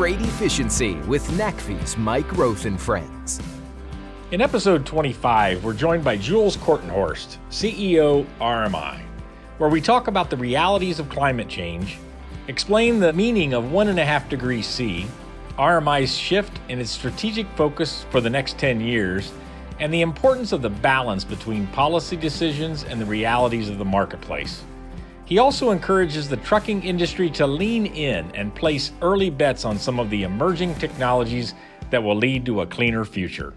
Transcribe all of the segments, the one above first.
Freight Efficiency with NACFE's Mike Roeth and Friends. In episode 25, we're joined by Jules Kortenhorst, CEO RMI, where we talk about the realities of climate change, explain the meaning of one and a half degrees C, RMI's shift in its strategic focus for the next 10 years, and the importance of the balance between policy decisions and the realities of the marketplace. He also encourages the trucking industry to lean in and place early bets on some of the emerging technologies that will lead to a cleaner future.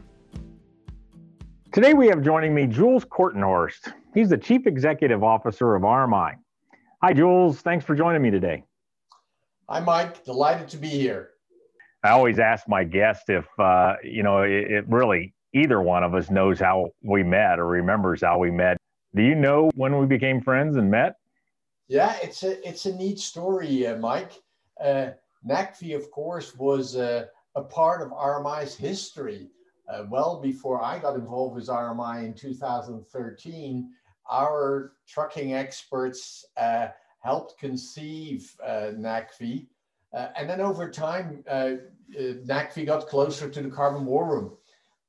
Today we have joining me Jules Kortenhorst. He's the Chief Executive Officer of RMI. Hi, Jules. Thanks for joining me today. Hi, Mike. Delighted to be here. I always ask my guest if, uh, you know, it, it really either one of us knows how we met or remembers how we met. Do you know when we became friends and met? Yeah, it's a it's a neat story, uh, Mike. Uh, NACFE, of course, was uh, a part of RMI's history. Uh, well before I got involved with RMI in 2013, our trucking experts uh, helped conceive uh, NACFE. Uh, and then over time, uh, NACFE got closer to the Carbon War Room.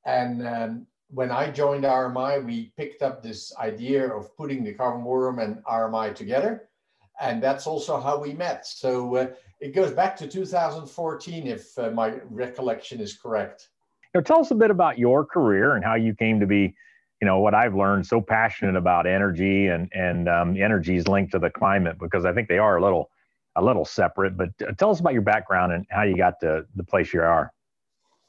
And um, when I joined RMI, we picked up this idea of putting the Carbon Room and RMI together. And that's also how we met. So uh, it goes back to 2014, if uh, my recollection is correct. Now, tell us a bit about your career and how you came to be, you know, what I've learned so passionate about energy and and um, energy is linked to the climate because I think they are a little a little separate. But uh, tell us about your background and how you got to the place you are.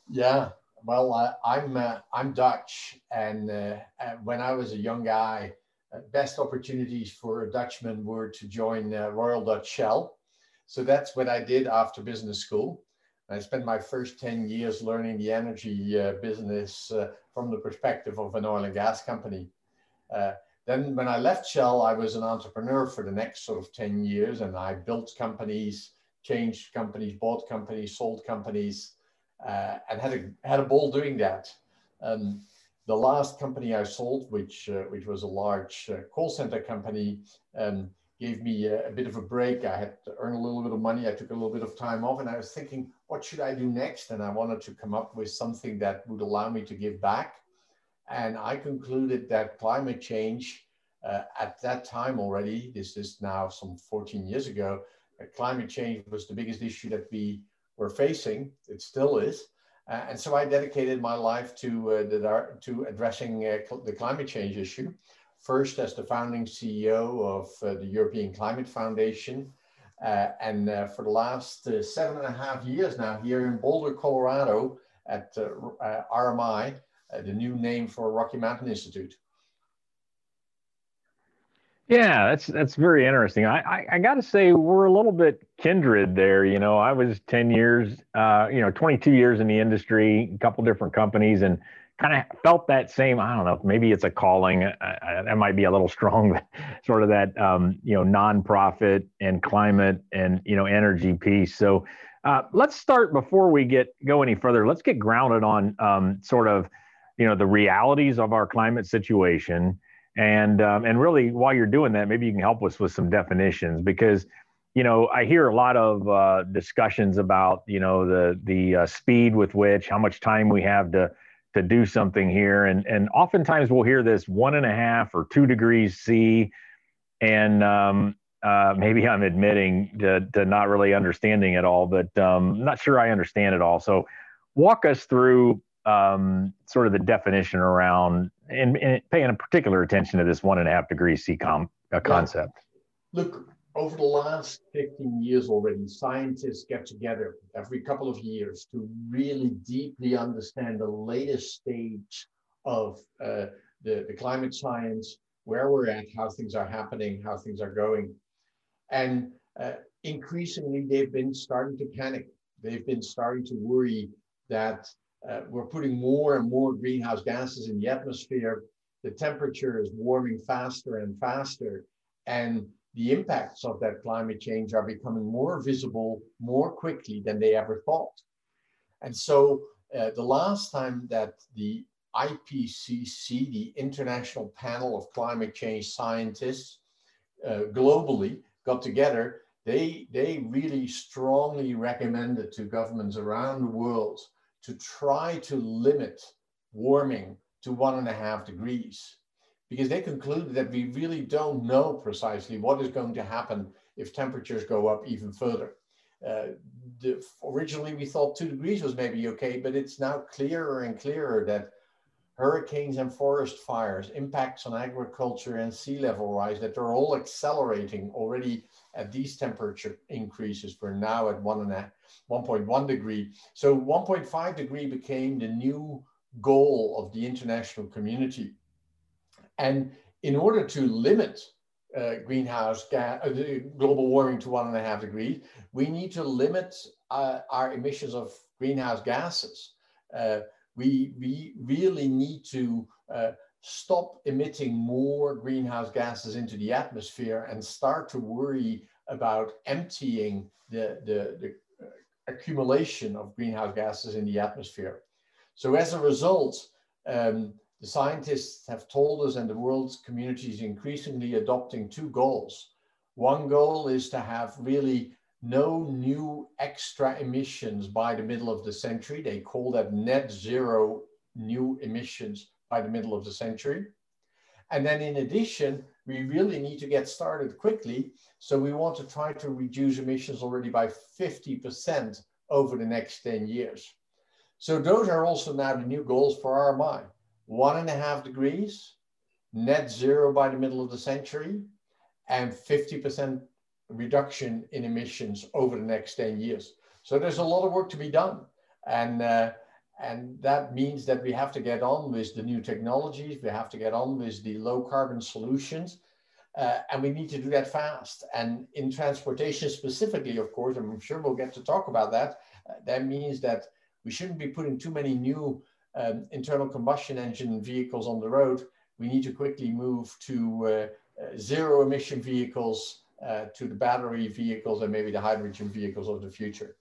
Yeah, well, uh, I'm uh, I'm Dutch, and uh, uh when I was a young guy, uh, best opportunities for a Dutchman were to join uh, Royal Dutch Shell. So that's what I did after business school. I spent my first 10 years learning the energy business from the perspective of an oil and gas company. then when I left Shell, I was an entrepreneur for the next sort of 10 years, and I built companies, changed companies, bought companies, sold companies, uh, and had a had a ball doing that. Um, the last company I sold, which uh, which was a large uh, call center company, um, gave me a, a, bit of a break. I had to earn a little bit of money. I took a little bit of time off, and I was thinking, what should I do next? And I wanted to come up with something that would allow me to give back. And I concluded that climate change, uh, at that time already, this is now some 14 years ago, climate change was the biggest issue that we we're facing. It still is. Uh, and so I dedicated my life to, uh, the, to addressing uh, cl- the climate change issue. First, as the founding CEO of uh, the European Climate Foundation. Uh, and for the last seven and a half years now, here in Boulder, Colorado, at RMI, the new name for Rocky Mountain Institute. Yeah, that's that's very interesting. I I, I got to say we're a little bit kindred there. You know, I was ten years, uh, you know, twenty two years in the industry, a couple different companies, and kind of felt that same. I don't know, maybe it's a calling. Uh, that might be a little strong, sort of that um, you know nonprofit and climate and you know energy piece. So uh, let's start before we get go any further. Let's get grounded on um, sort of you know the realities of our climate situation and um, and really, while you're doing that, maybe you can help us with some definitions because you know I hear a lot of uh, discussions about you know the the uh, speed with which how much time we have to to do something here, and and oftentimes we'll hear this one and a half or two degrees C, and um, uh, maybe I'm admitting to, to not really understanding it all, but um, not sure I understand it all. So walk us through um, sort of the definition around and, and, paying a particular attention to this one and a half degree C com, uh, concept. Look, over the last 15 years already, scientists get together every couple of years to really deeply understand the latest stage of uh, the, the climate science, where we're at, how things are happening, how things are going. And uh, increasingly, they've been starting to panic. They've been starting to worry that uh, we're putting more and more greenhouse gases in the atmosphere. The temperature is warming faster and faster. And the impacts of that climate change are becoming more visible more quickly than they ever thought. And so uh, the last time that the IPCC, the International Panel of Climate Change Scientists, uh, globally got together, they, they really strongly recommended to governments around the world to try to limit warming to one and a half degrees because they concluded that we really don't know precisely what is going to happen if temperatures go up even further. Uh, the, originally, we thought two degrees was maybe okay, but it's now clearer and clearer that hurricanes and forest fires, impacts on agriculture and sea level rise, that they're all accelerating already at these temperature increases. We're now at one and a 1.1 degree. So 1.5 degree became the new goal of the international community. And in order to limit uh, greenhouse gas, uh, global warming to one and a half degrees, we need to limit uh, our emissions of greenhouse gases. We, we really need to uh, stop emitting more greenhouse gases into the atmosphere and start to worry about emptying the, the, the uh, accumulation of greenhouse gases in the atmosphere. So as a result, um, the scientists have told us and the world's community is increasingly adopting two goals. One goal is to have really no new extra emissions by the middle of the century. They call that net zero new emissions by the middle of the century. And then in addition, we really need to get started quickly. So we want to try to reduce emissions already by 50% over the next 10 years. So those are also now the new goals for RMI one and a half degrees, net zero by the middle of the century, and 50% reduction in emissions over the next 10 years. So there's a lot of work to be done. And, uh, and that means that we have to get on with the new technologies, we have to get on with the low carbon solutions, uh, and we need to do that fast. And in transportation specifically, of course, I'm sure we'll get to talk about that, uh, that means that we shouldn't be putting too many new um, internal combustion engine vehicles on the road, we need to quickly move to uh, uh, zero emission vehicles, uh, to the battery vehicles, and maybe the hydrogen vehicles of the future.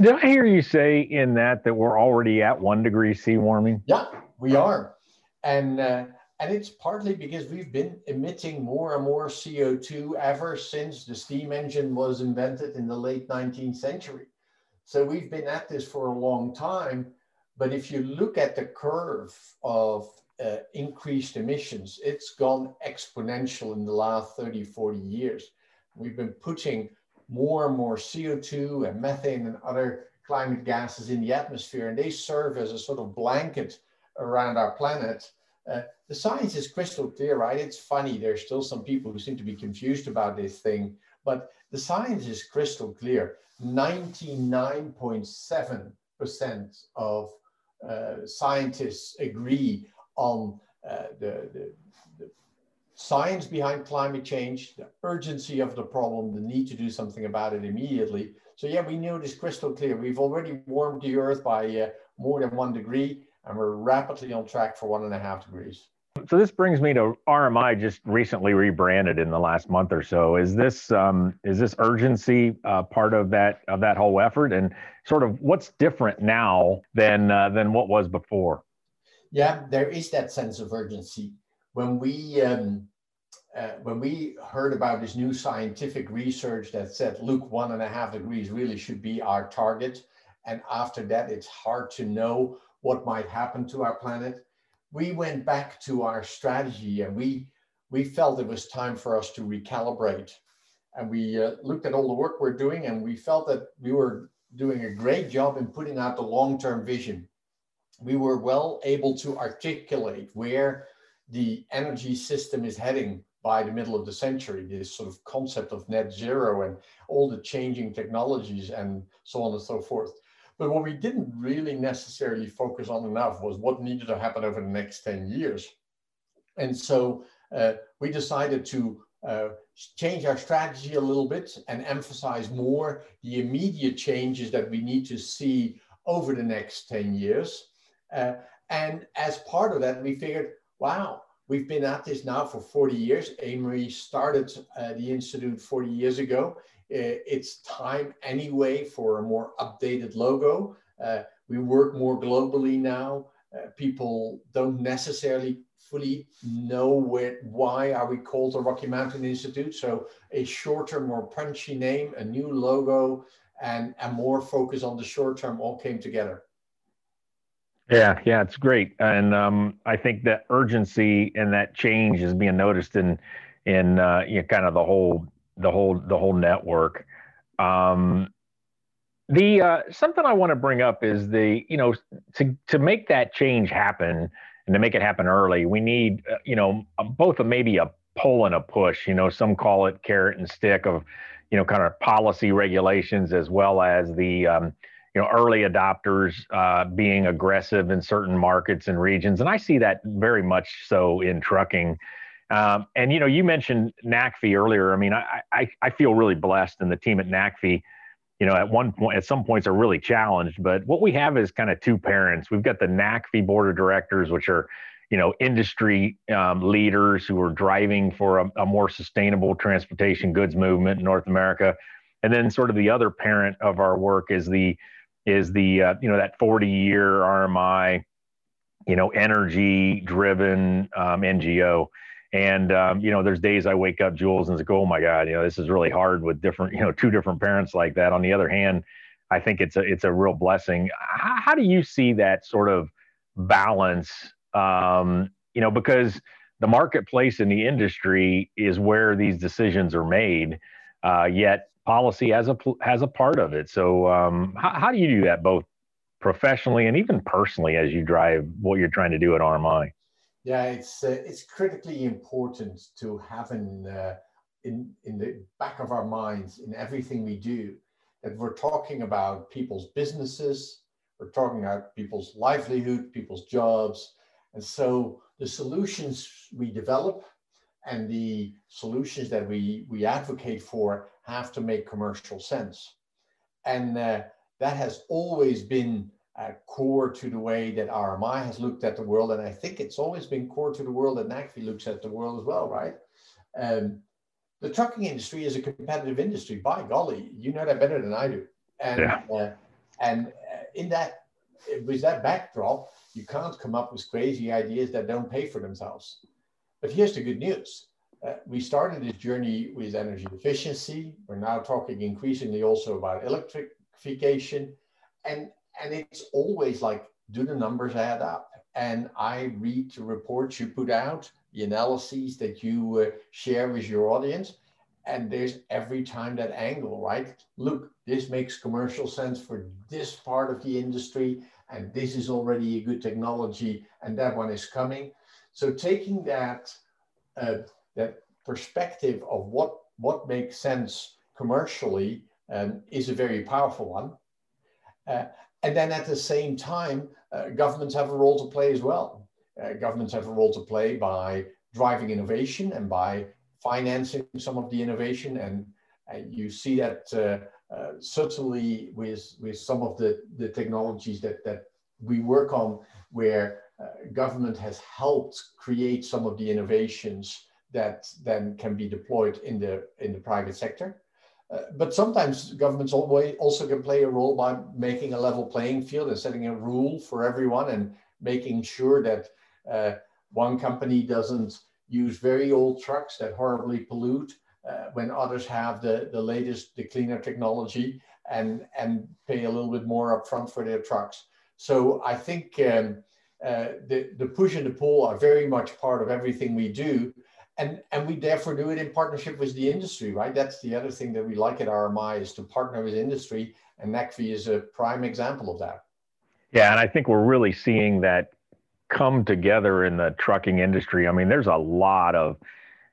Did I hear you say in that that we're already at one degree C warming? Yeah, we are, and uh, and it's partly because we've been emitting more and more CO2 ever since the steam engine was invented in the late 19th century. So we've been at this for a long time, but if you look at the curve of uh, increased emissions, it's gone exponential in the last 30, 40 years. We've been putting more and more CO2 and methane and other climate gases in the atmosphere, and they serve as a sort of blanket around our planet. Uh, the science is crystal clear, right? It's funny. There's still some people who seem to be confused about this thing, but the science is crystal clear. 99.7% of uh, scientists agree on uh, the, the, the, science behind climate change, the urgency of the problem, the need to do something about it immediately. So yeah, we know this crystal clear. We've already warmed the Earth by uh, more than one degree, and we're rapidly on track for one and a half degrees. So this brings me to RMI, just recently rebranded in the last month or so. Is this um, is this urgency uh, part of that of that whole effort, and sort of what's different now than uh, than what was before? Yeah, there is that sense of urgency. When we um, uh, when we heard about this new scientific research that said, look, one and a half degrees really should be our target, and after that, it's hard to know what might happen to our planet we went back to our strategy and we we felt it was time for us to recalibrate and we uh, looked at all the work we're doing and we felt that we were doing a great job in putting out the long-term vision we were well able to articulate where the energy system is heading by the middle of the century this sort of concept of net zero and all the changing technologies and so on and so forth but what we didn't really necessarily focus on enough was what needed to happen over the next 10 years. And so uh, we decided to uh, change our strategy a little bit and emphasize more the immediate changes that we need to see over the next 10 years. Uh, and as part of that, we figured, wow, we've been at this now for 40 years. Amory started uh, the Institute 40 years ago. It's time anyway for a more updated logo. Uh, we work more globally now. Uh, people don't necessarily fully know where, why are we called the Rocky Mountain Institute. So a shorter, more punchy name, a new logo, and, and more focus on the short term all came together. Yeah, yeah, it's great, and um, I think that urgency and that change is being noticed in in uh, you know, kind of the whole the whole the whole network. Um, the uh, something I want to bring up is the you know to to make that change happen and to make it happen early, we need uh, you know both a maybe a pull and a push. You know, some call it carrot and stick of you know kind of policy regulations as well as the um, you know early adopters uh, being aggressive in certain markets and regions and i see that very much so in trucking. Um, and you know you mentioned NACFE earlier. I mean I, I, I feel really blessed and the team at NACFE you know at one point at some points are really challenged but what we have is kind of two parents. We've got the NACFE board of directors which are you know industry um, leaders who are driving for a, a more sustainable transportation goods movement in north america. And then sort of the other parent of our work is the is the uh, you know that 40 year RMI, you know, energy driven um, NGO. And um, you know, there's days I wake up, Jules, and go, "Oh my God, you know, this is really hard with different, you know, two different parents like that." On the other hand, I think it's a it's a real blessing. How, how do you see that sort of balance? Um, you know, because the marketplace and the industry is where these decisions are made. Uh, yet policy has a has a part of it. So um, how, how do you do that both professionally and even personally as you drive what you're trying to do at RMI? Yeah, it's uh, it's critically important to have in uh, in in the back of our minds in everything we do that we're talking about people's businesses, we're talking about people's livelihood, people's jobs, and so the solutions we develop and the solutions that we we advocate for have to make commercial sense. And uh, that has always been uh, core to the way that RMI has looked at the world. And I think it's always been core to the world that NACFE looks at the world as well, right? Um, the trucking industry is a competitive industry. By golly, you know that better than I do. And, yeah. uh, and uh, in that, with that backdrop, you can't come up with crazy ideas that don't pay for themselves. But here's the good news uh, we started this journey with energy efficiency. We're now talking increasingly also about electrification. And, and it's always like, do the numbers add up? And I read the reports you put out, the analyses that you uh, share with your audience. And there's every time that angle, right? Look, this makes commercial sense for this part of the industry. And this is already a good technology, and that one is coming. So taking that uh, that perspective of what, what makes sense commercially um, is a very powerful one. Uh, and then at the same time, uh, governments have a role to play as well. Uh, governments have a role to play by driving innovation and by financing some of the innovation. And uh, you see that uh, uh, certainly with, with some of the, the technologies that, that we work on, where government has helped create some of the innovations that then can be deployed in the in the private sector. Uh, but sometimes governments also can play a role by making a level playing field and setting a rule for everyone and making sure that uh, one company doesn't use very old trucks that horribly pollute uh, when others have the, the latest, the cleaner technology and, and pay a little bit more upfront for their trucks. So I think um, uh, the, the push and the pull are very much part of everything we do. And and we therefore do it in partnership with the industry right? That's the other thing that we like at rmi is to partner with industry. And NACFE is a prime example of that. Yeah and i think we're really seeing that come together in the trucking industry. I mean there's a lot of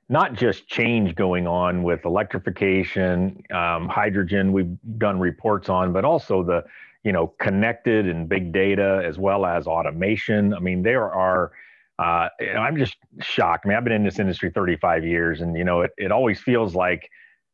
not just change going on with electrification um, hydrogen we've done reports on but also the you know connected and big data as well as automation i mean there are uh, I'm just shocked. I mean, I've been in this industry 35 years, and you know, it, it always feels like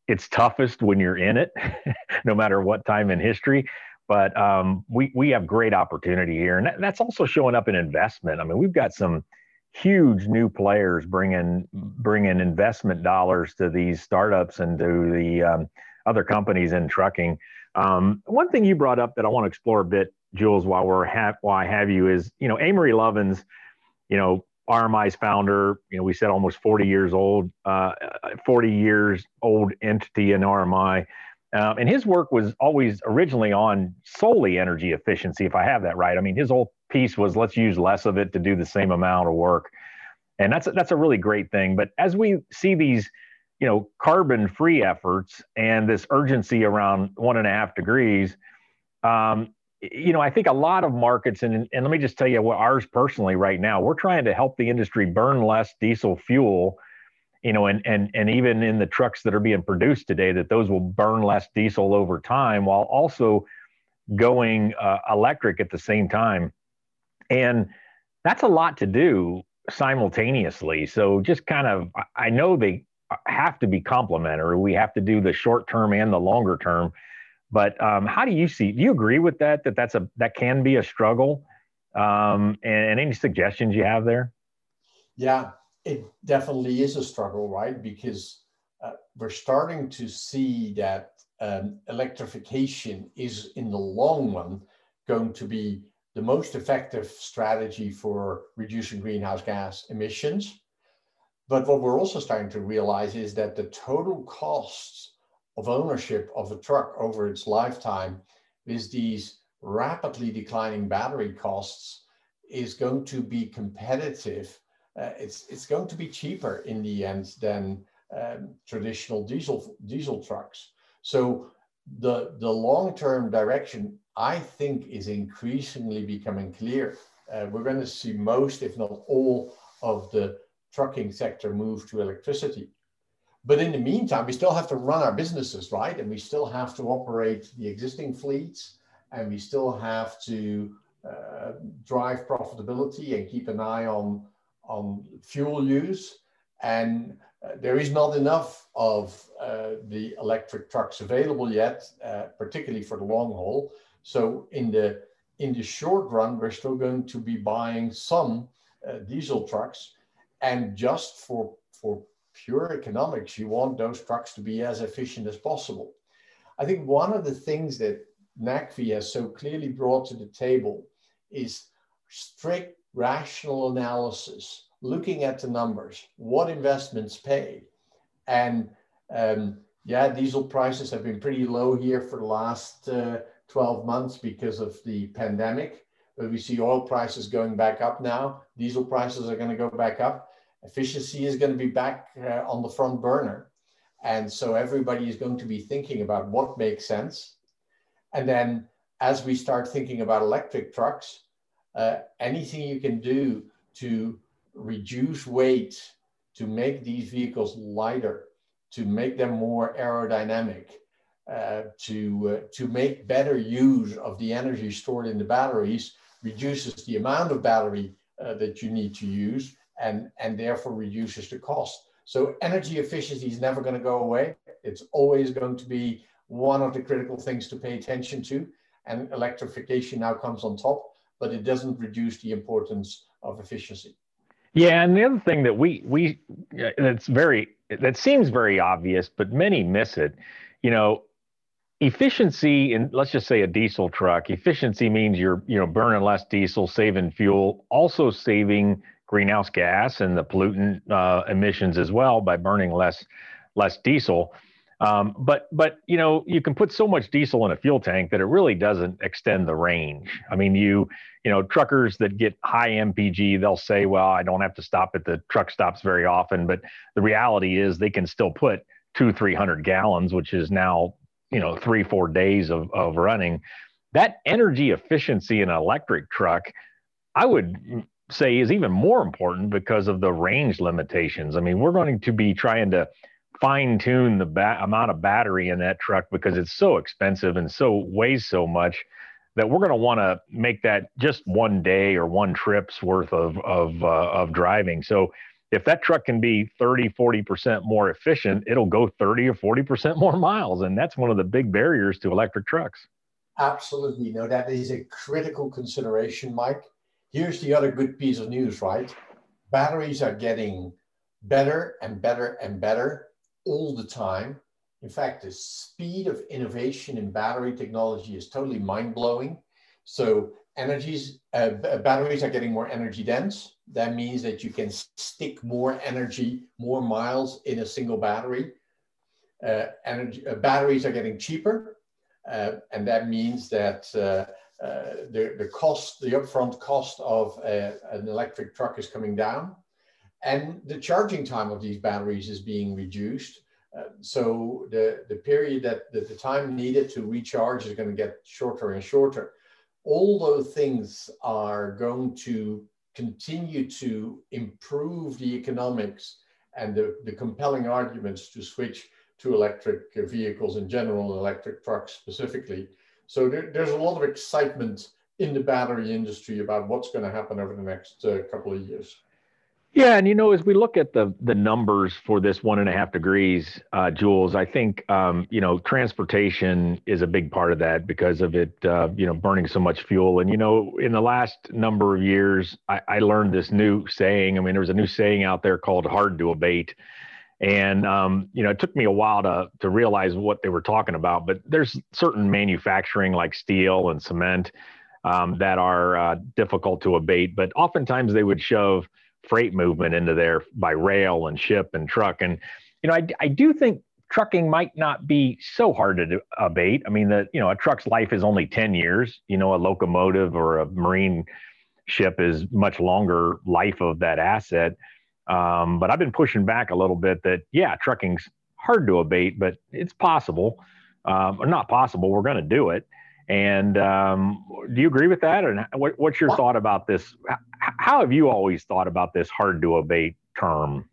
it's toughest when you're in it, no matter what time in history. But um, we we have great opportunity here, and that, that's also showing up in investment. I mean, we've got some huge new players bringing bringing investment dollars to these startups and to the um, other companies in trucking. Um, one thing you brought up that I want to explore a bit, Jules, while we're ha- while I have you is, you know, Amory Lovins you know, RMI's founder. You know, we said almost 40 years old, uh, 40 years old entity in RMI. Um, and his work was always originally on solely energy efficiency, if I have that right. I mean, his whole piece was let's use less of it to do the same amount of work, and that's that's a really great thing. But as we see these, you know, carbon-free efforts and this urgency around one and a half degrees, um, you know, I think a lot of markets, and and let me just tell you what ours personally right now, we're trying to help the industry burn less diesel fuel you know, and and and even in the trucks that are being produced today, that those will burn less diesel over time while also going uh, electric at the same time, and that's a lot to do simultaneously. So just kind of, I know they have to be complementary. We have to do the short term and the longer term. But um, how do you see? Do you agree with that? That that's a that can be a struggle. Um, and, and any suggestions you have there? Yeah, it definitely is a struggle, right? Because uh, we're starting to see that um, electrification is, in the long run, going to be the most effective strategy for reducing greenhouse gas emissions. But what we're also starting to realize is that the total costs of ownership of a truck over its lifetime is these rapidly declining battery costs is going to be competitive uh, it's it's going to be cheaper in the end than um, traditional diesel diesel trucks. So the the long term direction I think is increasingly becoming clear. Uh, we're going to see most, if not all, of the trucking sector move to electricity. But in the meantime, we still have to run our businesses, right? And we still have to operate the existing fleets, and we still have to uh, drive profitability and keep an eye on on fuel use. And uh, there is not enough of uh, the electric trucks available yet, uh, particularly for the long haul. So in the in the short run, we're still going to be buying some uh, diesel trucks, and just for for pure economics, you want those trucks to be as efficient as possible. I think one of the things that NACFE has so clearly brought to the table is strict rational analysis, looking at the numbers, what investments pay. And um, yeah, diesel prices have been pretty low here for the last uh, 12 months because of the pandemic. But we see oil prices going back up now. Diesel prices are going to go back up. Efficiency is going to be back uh, on the front burner. And so everybody is going to be thinking about what makes sense. And then as we start thinking about electric trucks, uh, anything you can do to reduce weight, to make these vehicles lighter, to make them more aerodynamic, uh, to, uh, to make better use of the energy stored in the batteries, reduces the amount of battery uh, that you need to use and, and therefore reduces the cost. So energy efficiency is never going to go away. It's always going to be one of the critical things to pay attention to. And electrification now comes on top but it doesn't reduce the importance of efficiency. Yeah, and the other thing that we we that's very that seems very obvious, but many miss it. You know, efficiency in let's just say a diesel truck. Efficiency means you're you know burning less diesel, saving fuel, also saving greenhouse gas and the pollutant uh, emissions as well by burning less less diesel. Um, but but you know you can put so much diesel in a fuel tank that it really doesn't extend the range. I mean you you know truckers that get high MPG they'll say well I don't have to stop at the truck stops very often, but the reality is they can still put two three hundred gallons, which is now you know three four days of of running. That energy efficiency in an electric truck, I would say is even more important because of the range limitations. I mean we're going to be trying to fine tune the ba- amount of battery in that truck because it's so expensive and so weighs so much that we're going to want to make that just one day or one trip's worth of of uh, of driving. So if that truck can be 30 40% more efficient it'll go 30 or 40% more miles. And that's one of the big barriers to electric trucks. Absolutely. No that is a critical consideration mike. Here's the other good piece of news right? Batteries are getting better and better and better all the time. In fact, the speed of innovation in battery technology is totally mind blowing. So energies, uh, batteries are getting more energy dense, That means that you can stick more energy, more miles in a single battery. Uh, energy, uh, batteries are getting cheaper, uh, and that means that uh, uh, the, the cost, the upfront cost of a, an electric truck is coming down, and the charging time of these batteries is being reduced. Uh, so the, the period that the time needed to recharge is going to get shorter and shorter. All those things are going to continue to improve the economics and the, the compelling arguments to switch to electric vehicles in general, electric trucks specifically. So there, there's a lot of excitement in the battery industry about what's going to happen over the next uh, couple of years. Yeah, and you know, as we look at the the numbers for this one and a half degrees, uh, Jules, I think um, you know transportation is a big part of that because of it, uh, you know, burning so much fuel. And you know, in the last number of years, I, I learned this new saying. I mean, there was a new saying out there called "hard to abate," and um, you know, it took me a while to to realize what they were talking about. But there's certain manufacturing like steel and cement um, that are uh, difficult to abate, but oftentimes they would shove freight movement into there by rail and ship and truck. And, you know, I, I do think trucking might not be so hard to abate. I mean, the, you know, a truck's life is only 10 years, you know, a locomotive or a marine ship is much longer life of that asset. Um, but I've been pushing back a little bit that, yeah, trucking's hard to abate, but it's possible. Um, or not possible. We're going to do it. And um, do you agree with that? And what, what's your thought about this? How have you always thought about this hard to abate term?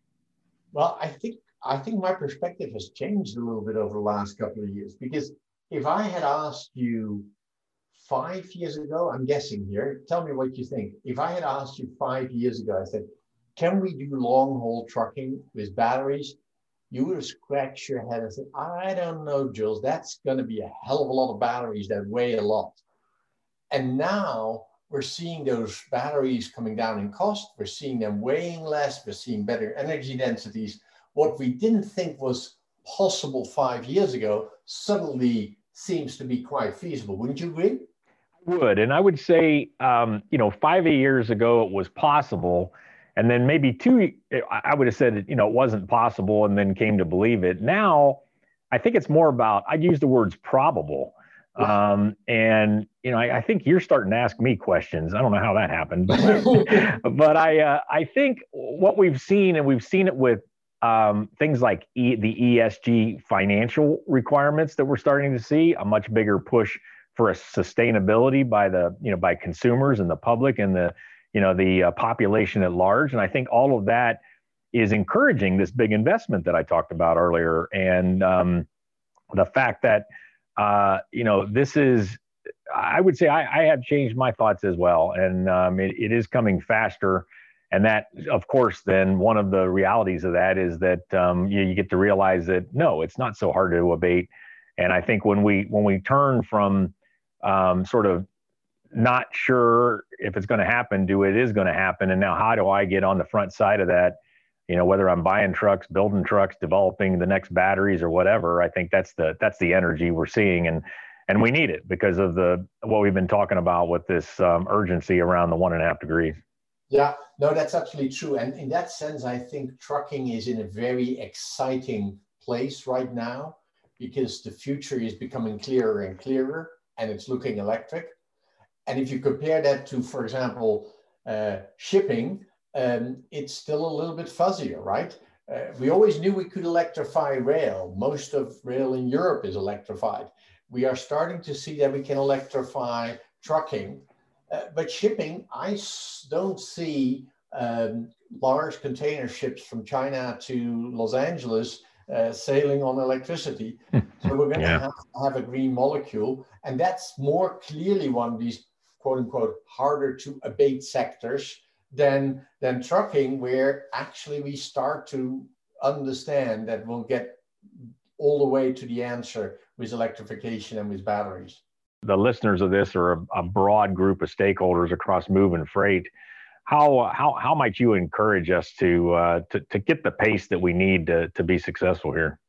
Well, I think I think my perspective has changed a little bit over the last couple of years because if I had asked you five years ago, I'm guessing here, tell me what you think. If I had asked you five years ago, I said, can we do long haul trucking with batteries? You would have scratched your head and said, I don't know, Jules, that's going to be a hell of a lot of batteries that weigh a lot. And now we're seeing those batteries coming down in cost. We're seeing them weighing less. We're seeing better energy densities. What we didn't think was possible five years ago suddenly seems to be quite feasible. Wouldn't you agree? I would. And I would say, um, you know, five years ago it was possible and then maybe two, I would have said, you know, it wasn't possible and then came to believe it. Now, I think it's more about, I'd use the words probable. Um, and, you know, I, I, think you're starting to ask me questions. I don't know how that happened, but, but I, uh, I think what we've seen, and we've seen it with um, things like e, the ESG financial requirements that we're starting to see, a much bigger push for a sustainability by the, you know, by consumers and the public and the, you know the uh, population at large. And i think all of that is encouraging this big investment that i talked about earlier. And um, the fact that uh, you know this is i would say i, I have changed my thoughts as well. And um, it, it is coming faster. And that of course then one of the realities of that is that um, you, you get to realize that no it's not so hard to abate. And i think when we when we turn from um, sort of not sure if it's going to happen do it is going to happen. And now how do i get on the front side of that? You know whether i'm buying trucks building trucks developing the next batteries or whatever i think that's the that's the energy we're seeing and and we need it because of the what we've been talking about with this um, urgency around the one and a half degrees. Yeah. No that's absolutely true. And in that sense i think trucking is in a very exciting place right now because the future is becoming clearer and clearer and it's looking electric and if you compare that to, for example, uh, shipping, um, it's still a little bit fuzzier, right? Uh, we always knew we could electrify rail. Most of rail in Europe is electrified. We are starting to see that we can electrify trucking. Uh, but shipping, I don't see um, large container ships from China to Los Angeles uh, sailing on electricity. so we're going to yeah. have, have, a green molecule. And that's more clearly one of these quote unquote harder to abate sectors than than trucking where actually we start to understand that we'll get all the way to the answer with electrification and with batteries the listeners of this are a, a broad group of stakeholders across move and freight how how how might you encourage us to uh, to to get the pace that we need to to be successful here?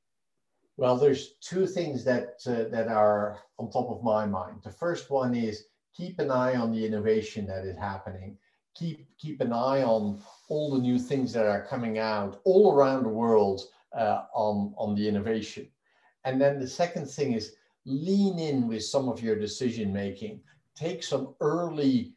Well, there's two things that uh, that are on top of my mind. The first one is keep an eye on the innovation that is happening. keep keep an eye on all the new things that are coming out all around the world uh, on on the innovation. And then the second thing is lean in with some of your decision making. Take some early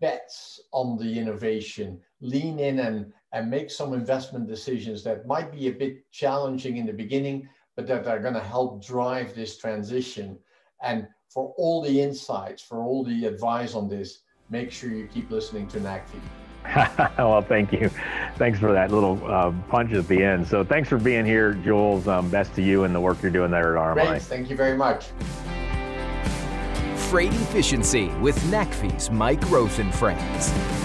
bets on the innovation. Lean in and and make some investment decisions that might be a bit challenging in the beginning, but that are going to help drive this transition. And for all the insights, for all the advice on this, make sure you keep listening to NACFE. well, thank you. Thanks for that little uh, punch at the end. So, thanks for being here, Jules. Um, best to you and the work you're doing there at RMI. Great. Thank you very much. Freight Efficiency with NACFE's Mike Rosen Friends.